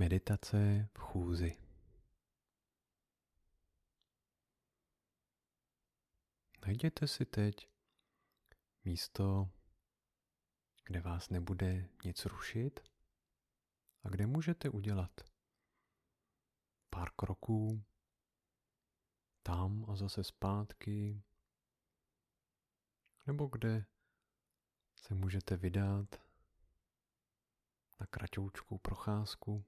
Meditace v chůzi. Najděte si teď místo, kde vás nebude nic rušit a kde můžete udělat pár kroků tam a zase zpátky, nebo kde se můžete vydat na kratoučkou procházku,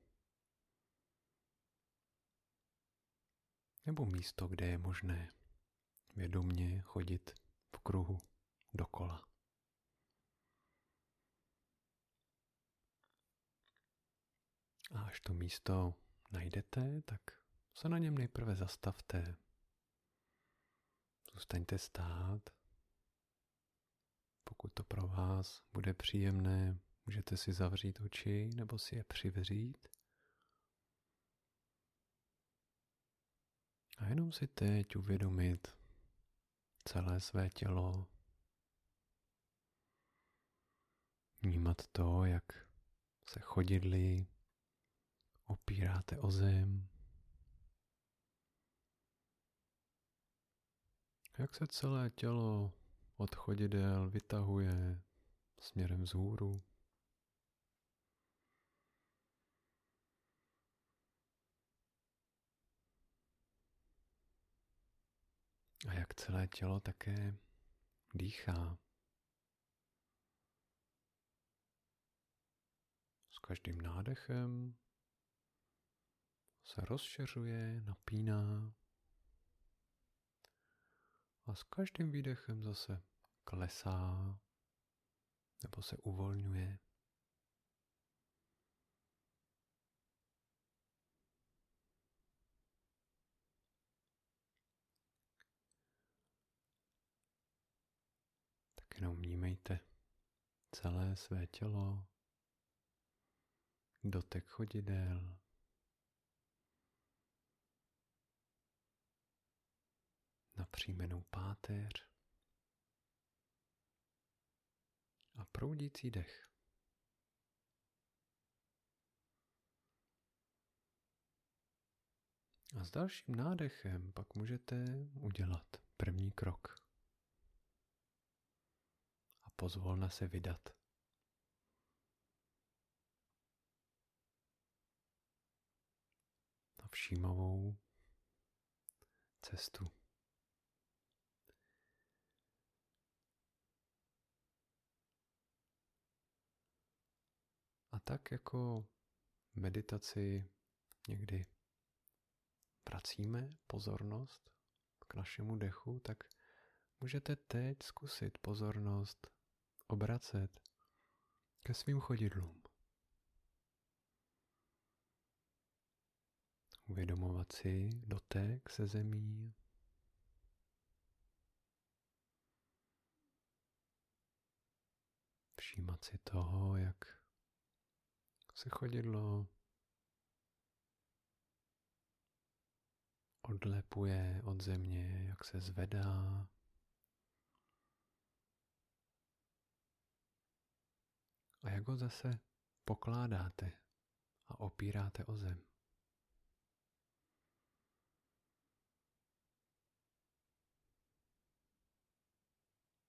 nebo místo, kde je možné vědomně chodit v kruhu dokola. A až to místo najdete, tak se na něm nejprve zastavte. Zůstaňte stát. Pokud to pro vás bude příjemné, můžete si zavřít oči nebo si je přivřít. A jenom si teď uvědomit celé své tělo. Vnímat to, jak se chodidly opíráte o zem. Jak se celé tělo od chodidel vytahuje směrem vzhůru. A jak celé tělo také dýchá. S každým nádechem se rozšiřuje, napíná a s každým výdechem zase klesá nebo se uvolňuje. Jenom vnímejte celé své tělo, dotek chodidel, napřímenou páteř. A proudící dech. A s dalším nádechem pak můžete udělat první krok pozvolna se vydat. Na všímavou cestu. A tak jako meditaci někdy vracíme pozornost k našemu dechu, tak můžete teď zkusit pozornost obracet ke svým chodidlům. Uvědomovat si dotek se zemí. Všímat si toho, jak se chodidlo odlepuje od země, jak se zvedá. A jak ho zase pokládáte a opíráte o zem.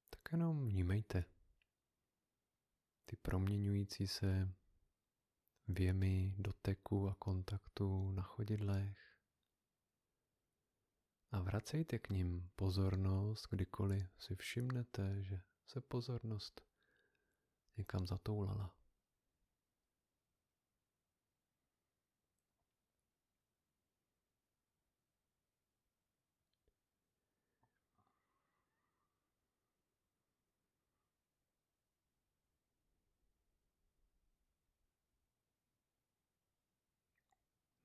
Tak jenom vnímejte ty proměňující se věmy doteku a kontaktu na chodidlech a vracejte k ním pozornost, kdykoliv si všimnete, že se pozornost někam zatoulala.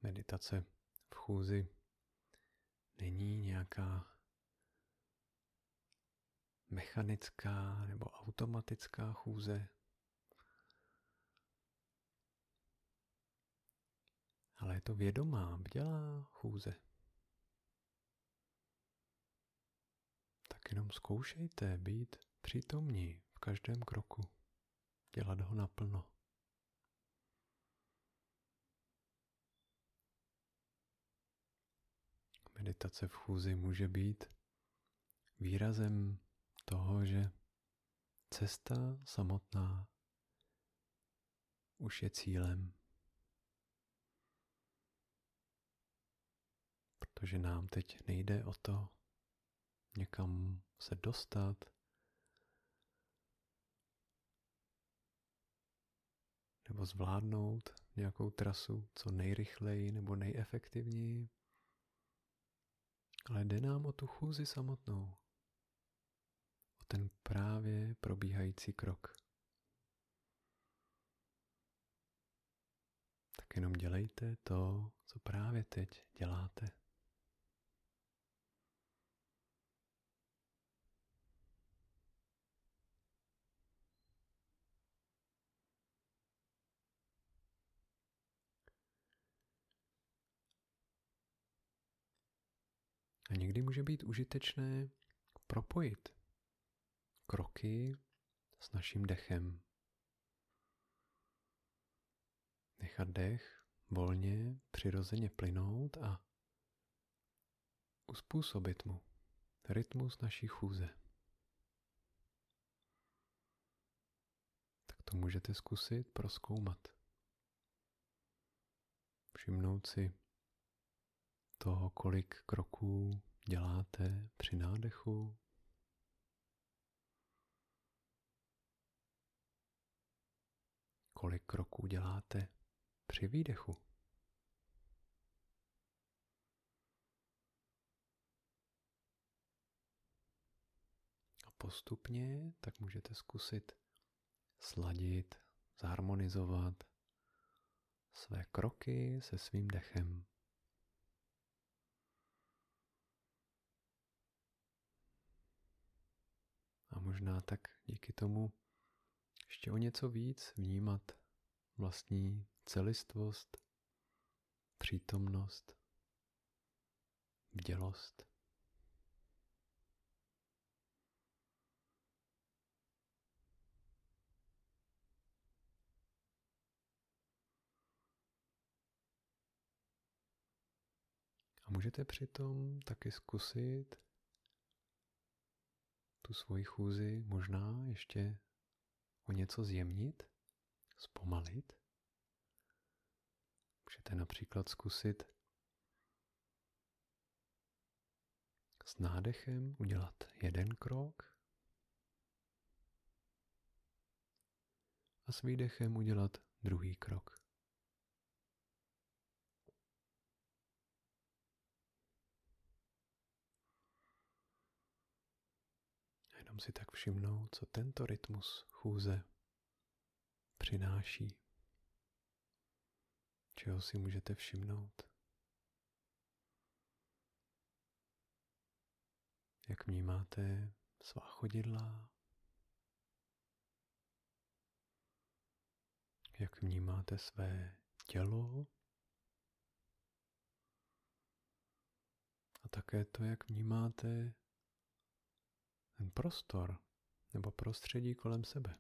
meditace v chůzi není nějaká mechanická nebo automatická chůze, ale je to vědomá, bdělá chůze. Tak jenom zkoušejte být přítomní v každém kroku, dělat ho naplno. Meditace v chůzi může být výrazem toho, že cesta samotná už je cílem. Protože nám teď nejde o to někam se dostat, nebo zvládnout nějakou trasu co nejrychleji nebo nejefektivněji, ale jde nám o tu chůzi samotnou, o ten právě probíhající krok. Tak jenom dělejte to, co právě teď děláte. Někdy může být užitečné propojit kroky s naším dechem. Nechat dech volně, přirozeně plynout a uspůsobit mu rytmus naší chůze. Tak to můžete zkusit proskoumat. Všimnout si toho, kolik kroků děláte při nádechu. Kolik kroků děláte při výdechu. A postupně tak můžete zkusit sladit, zharmonizovat své kroky se svým dechem. Možná tak díky tomu ještě o něco víc vnímat vlastní celistvost, přítomnost, vdělost. A můžete přitom taky zkusit tu svoji chůzi možná ještě o něco zjemnit, zpomalit. Můžete například zkusit s nádechem udělat jeden krok a s výdechem udělat druhý krok. Si tak všimnout, co tento rytmus chůze přináší. Čeho si můžete všimnout? Jak vnímáte svá chodidla? Jak vnímáte své tělo? A také to, jak vnímáte ten prostor nebo prostředí kolem sebe.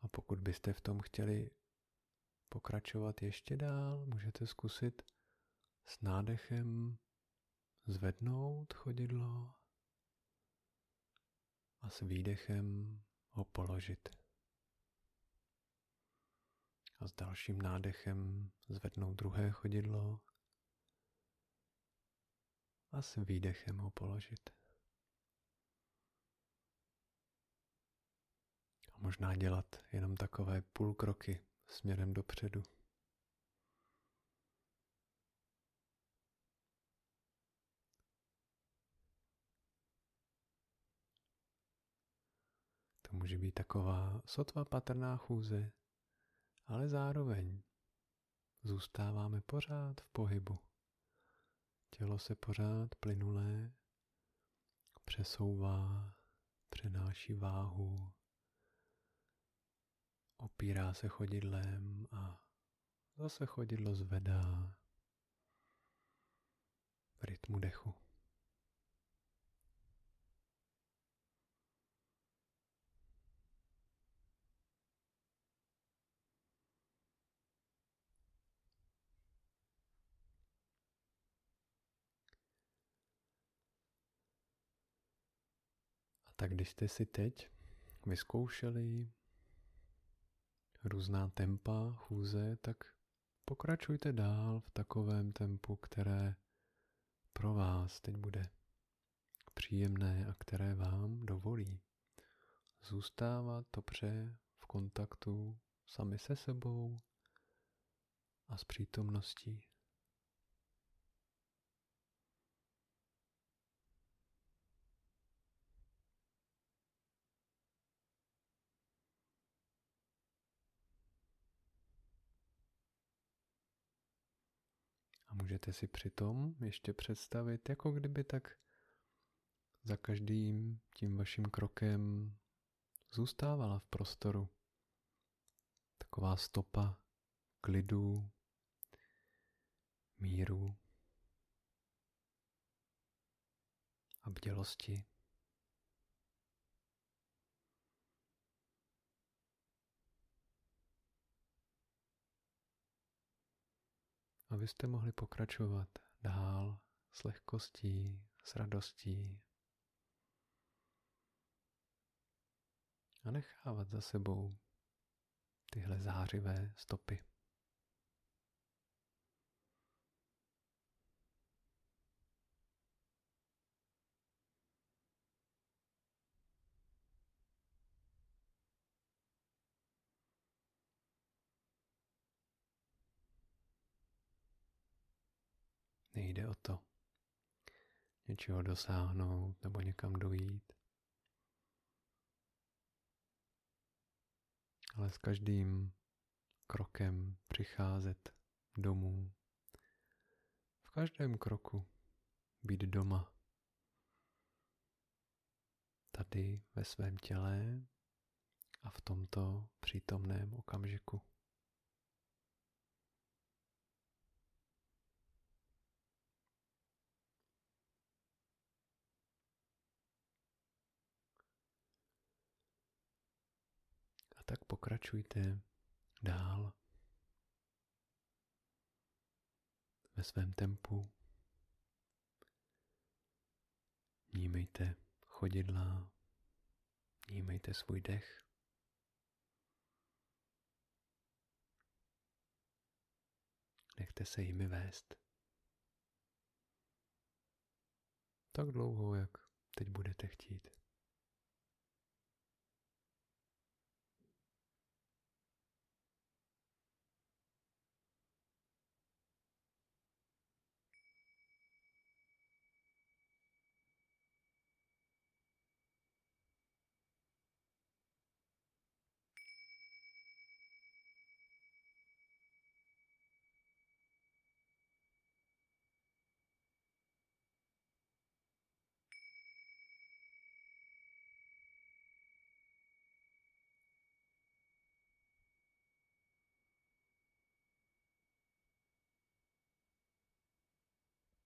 A pokud byste v tom chtěli pokračovat ještě dál, můžete zkusit s nádechem zvednout chodidlo a s výdechem ho položit. A s dalším nádechem zvednout druhé chodidlo a s výdechem ho položit. A možná dělat jenom takové půl kroky směrem dopředu. Může být taková sotva patrná chůze, ale zároveň zůstáváme pořád v pohybu. Tělo se pořád plynulé přesouvá, přenáší váhu, opírá se chodidlem a zase chodidlo zvedá v rytmu dechu. Tak když jste si teď vyzkoušeli různá tempa chůze, tak pokračujte dál v takovém tempu, které pro vás teď bude příjemné a které vám dovolí zůstávat dobře v kontaktu sami se sebou a s přítomností. Můžete si přitom ještě představit, jako kdyby tak za každým tím vaším krokem zůstávala v prostoru. Taková stopa klidu, míru a bdělosti. Abyste mohli pokračovat dál s lehkostí, s radostí a nechávat za sebou tyhle zářivé stopy. Nejde o to něčeho dosáhnout nebo někam dojít. Ale s každým krokem přicházet domů. V každém kroku být doma. Tady ve svém těle a v tomto přítomném okamžiku. Tak pokračujte dál ve svém tempu. Vnímejte chodidla, vnímejte svůj dech. Nechte se jimi vést. Tak dlouho, jak teď budete chtít.